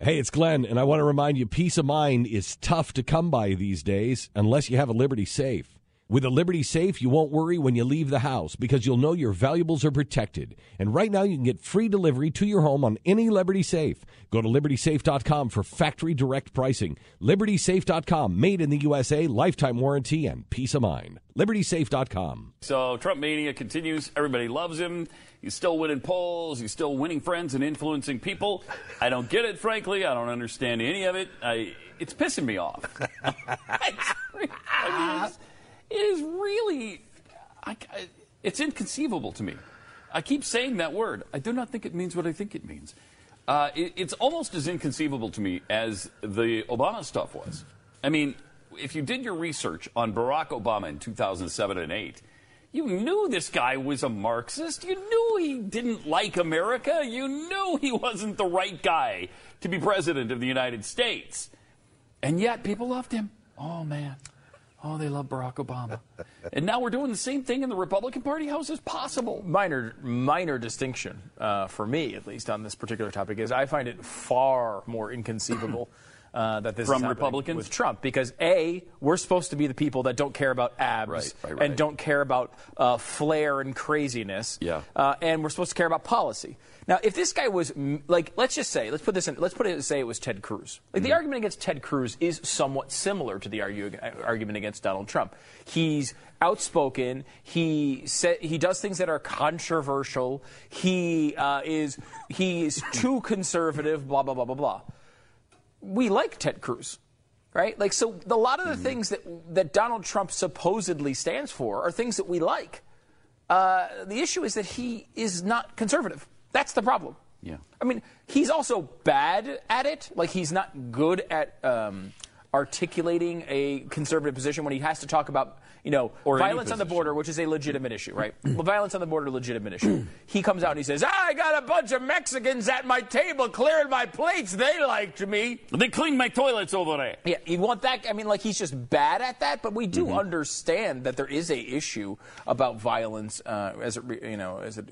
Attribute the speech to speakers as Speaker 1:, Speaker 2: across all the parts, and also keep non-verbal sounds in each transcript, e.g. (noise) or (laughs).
Speaker 1: Hey, it's Glenn, and I want to remind you peace of mind is tough to come by these days unless you have a Liberty safe. With a Liberty safe, you won't worry when you leave the house because you'll know your valuables are protected. And right now, you can get free delivery to your home on any Liberty safe. Go to libertysafe.com for factory direct pricing. Libertysafe.com, made in the USA, lifetime warranty, and peace of mind. Libertysafe.com.
Speaker 2: So Trump mania continues. Everybody loves him. He's still winning polls. He's still winning friends and influencing people. I don't get it, frankly. I don't understand any of it. I, it's pissing me off. (laughs) I mean, it is really, I, I, it's inconceivable to me. I keep saying that word. I do not think it means what I think it means. Uh, it, it's almost as inconceivable to me as the Obama stuff was. I mean, if you did your research on Barack Obama in 2007 and 8, you knew this guy was a Marxist. You knew he didn't like America. You knew he wasn't the right guy to be president of the United States. And yet people loved him. Oh, man. Oh, they love Barack Obama. (laughs) and now we're doing the same thing in the Republican Party. How is this possible?
Speaker 3: Minor, minor distinction uh, for me, at least on this particular topic, is I find it far more inconceivable. (clears throat) Uh, that this
Speaker 2: from
Speaker 3: is
Speaker 2: Republicans
Speaker 3: with Trump because a we're supposed to be the people that don't care about abs
Speaker 2: right, right, right.
Speaker 3: and don't care about uh, flair and craziness.
Speaker 2: Yeah.
Speaker 3: Uh, and we're supposed to care about policy. Now, if this guy was like, let's just say, let's put this in, let's put it say it was Ted Cruz. Like
Speaker 2: Mm-hmm.
Speaker 3: the argument against Ted Cruz is somewhat similar to the argue, argument against Donald Trump. He's outspoken. He sa- he does things that are controversial. He uh, is he is too conservative. Blah blah blah blah blah we like Ted Cruz, right? Like, so a lot of the things that that Donald Trump supposedly stands for are things that we like. Uh, the issue is that he is not conservative. That's the problem.
Speaker 2: Yeah.
Speaker 3: I mean, he's also bad at it. Like, he's not good at um, articulating a conservative position when he has to talk about, you know,
Speaker 2: Or
Speaker 3: violence on the border, which is a legitimate issue, right? (clears throat) well, violence on the border, legitimate issue. (clears throat) he comes out and he says, I got a bunch of Mexicans at my table clearing my plates. They liked me.
Speaker 2: They cleaned my toilets over there.
Speaker 3: Yeah, you want that? I mean, like he's just bad at that. But we do
Speaker 2: Mm-hmm.
Speaker 3: understand that there is a issue about violence uh, as it you know as it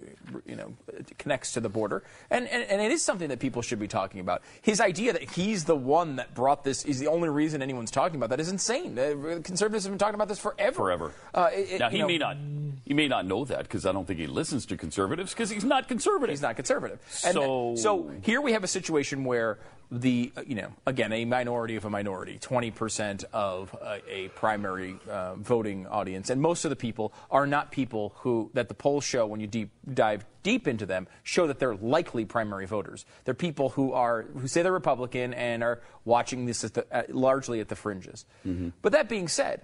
Speaker 3: you know connects to the border, and, and and it is something that people should be talking about. His idea that he's the one that brought this is the only reason anyone's talking about that is insane. Conservatives have been talking about this forever.
Speaker 2: Forever.
Speaker 3: Uh, it-
Speaker 2: now he
Speaker 3: know,
Speaker 2: may not he may not know that because I don't think he listens to conservatives because he's not conservative.
Speaker 3: He's not conservative. And
Speaker 2: So-
Speaker 3: so here we have a situation where the uh, you know again a minority of a minority, 20% of a, a primary uh, voting audience, and most of the people are not people who that the polls show when you deep dive deep into them show that they're likely primary voters. They're people who are who say they're Republican and are watching this at the, uh, largely at the fringes. But that being said,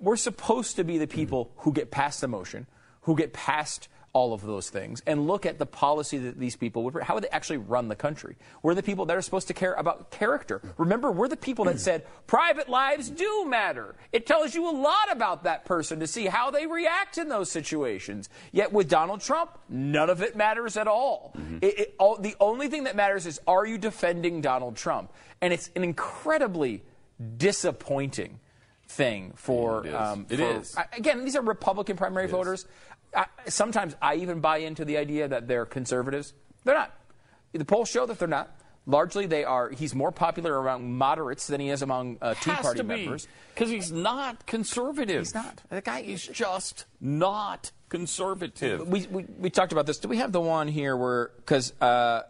Speaker 3: we're supposed to be the people who get past the motion, who get past all of those things, and look at the policy that these people would. How would they actually run the country? We're the people that are supposed to care about character. Remember, we're the people that said private lives do matter. It tells you a lot about that person to see how they react in those situations. Yet with Donald Trump, none of it matters at all. Mm-hmm. It, it, all the only thing that matters is are you defending Donald Trump? And it's an incredibly disappointing thing for.
Speaker 2: It is.
Speaker 3: um,
Speaker 2: It
Speaker 3: for-
Speaker 2: is.
Speaker 3: I- again, these are Republican primary voters. I, sometimes I even buy into the idea that they're conservatives. They're not. The polls show that they're not. Largely, they are. He's more popular among moderates than he is among uh, Tea
Speaker 2: has
Speaker 3: Party members.
Speaker 2: because he's not conservative.
Speaker 3: He's not. The guy is
Speaker 2: just not conservative.
Speaker 3: we, we, we talked about this. Do we have the one here where because uh,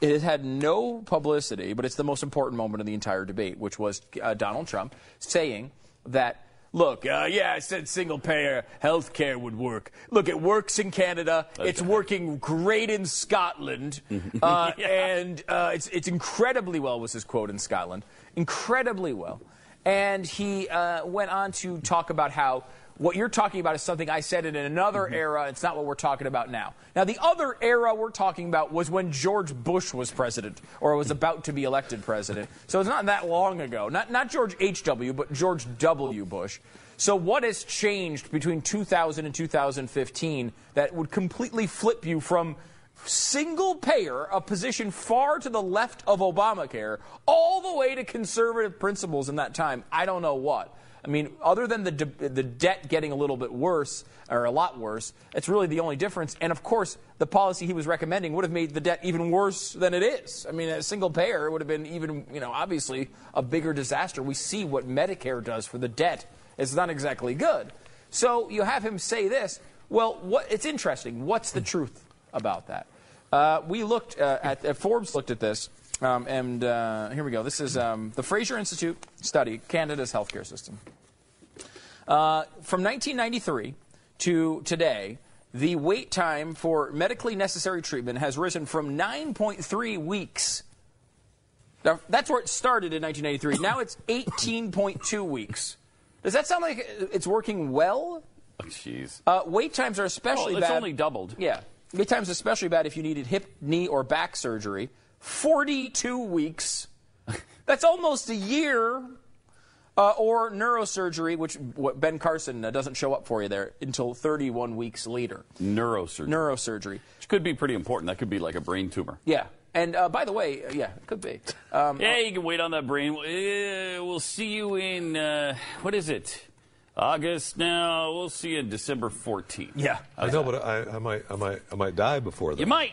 Speaker 3: it has had no publicity, but it's the most important moment of the entire debate, which was uh, Donald Trump saying that. Look, uh, yeah, I said single payer health care would work. Look, it works in Canada. It's working great in Scotland. (laughs) Uh, And uh, it's, it's incredibly well, was his quote in Scotland. Incredibly well. And he uh, went on to talk about how what you're talking about is something I said in another
Speaker 2: Mm-hmm.
Speaker 3: era. It's not what we're talking about now. Now, the other era we're talking about was when George Bush was president or was about to be elected president. So it's not that long ago. Not, not George H.W., but George W. Bush. So what has changed between 2000 and 2015 that would completely flip you from single payer, a position far to the left of Obamacare, all the way to conservative principles in that time? I don't know what. I mean, other than the de- the debt getting a little bit worse or a lot worse, it's really the only difference. And of course, the policy he was recommending would have made the debt even worse than it is. I mean, a single payer would have been even, you know, obviously a bigger disaster. We see what Medicare does for the debt. It's not exactly good. So you have him say this. Well, what, it's interesting. What's the truth about that? Uh, we looked uh, at, at, Forbes looked at this, um, and uh, here we go. This is um, the Fraser Institute study, Canada's healthcare system. Uh, from 1993 to today, the wait time for medically necessary treatment has risen from 9.3 weeks. Now, that's where it started in 1993. Now it's 18.2 weeks. Does that sound like it's working well?
Speaker 2: Oh, jeez.
Speaker 3: Uh, wait times are especially
Speaker 2: well, it's
Speaker 3: bad.
Speaker 2: only doubled.
Speaker 3: Yeah. Wait times especially bad if you needed hip, knee, or back surgery. 42 weeks. That's almost a year. Uh, or neurosurgery, which Ben Carson uh, doesn't show up for you there until 31 weeks later.
Speaker 2: Neurosurgery.
Speaker 3: Neurosurgery.
Speaker 2: Which could be pretty important. That could be like a brain tumor.
Speaker 3: Yeah. And uh, by the way, uh, yeah, it could be. Um,
Speaker 2: yeah, you can wait on that brain. Uh, we'll see you in, uh, what is it? August now. We'll see you December 14th.
Speaker 3: Yeah.
Speaker 4: I know, but I, I might, I might, I might die before that.
Speaker 2: You might.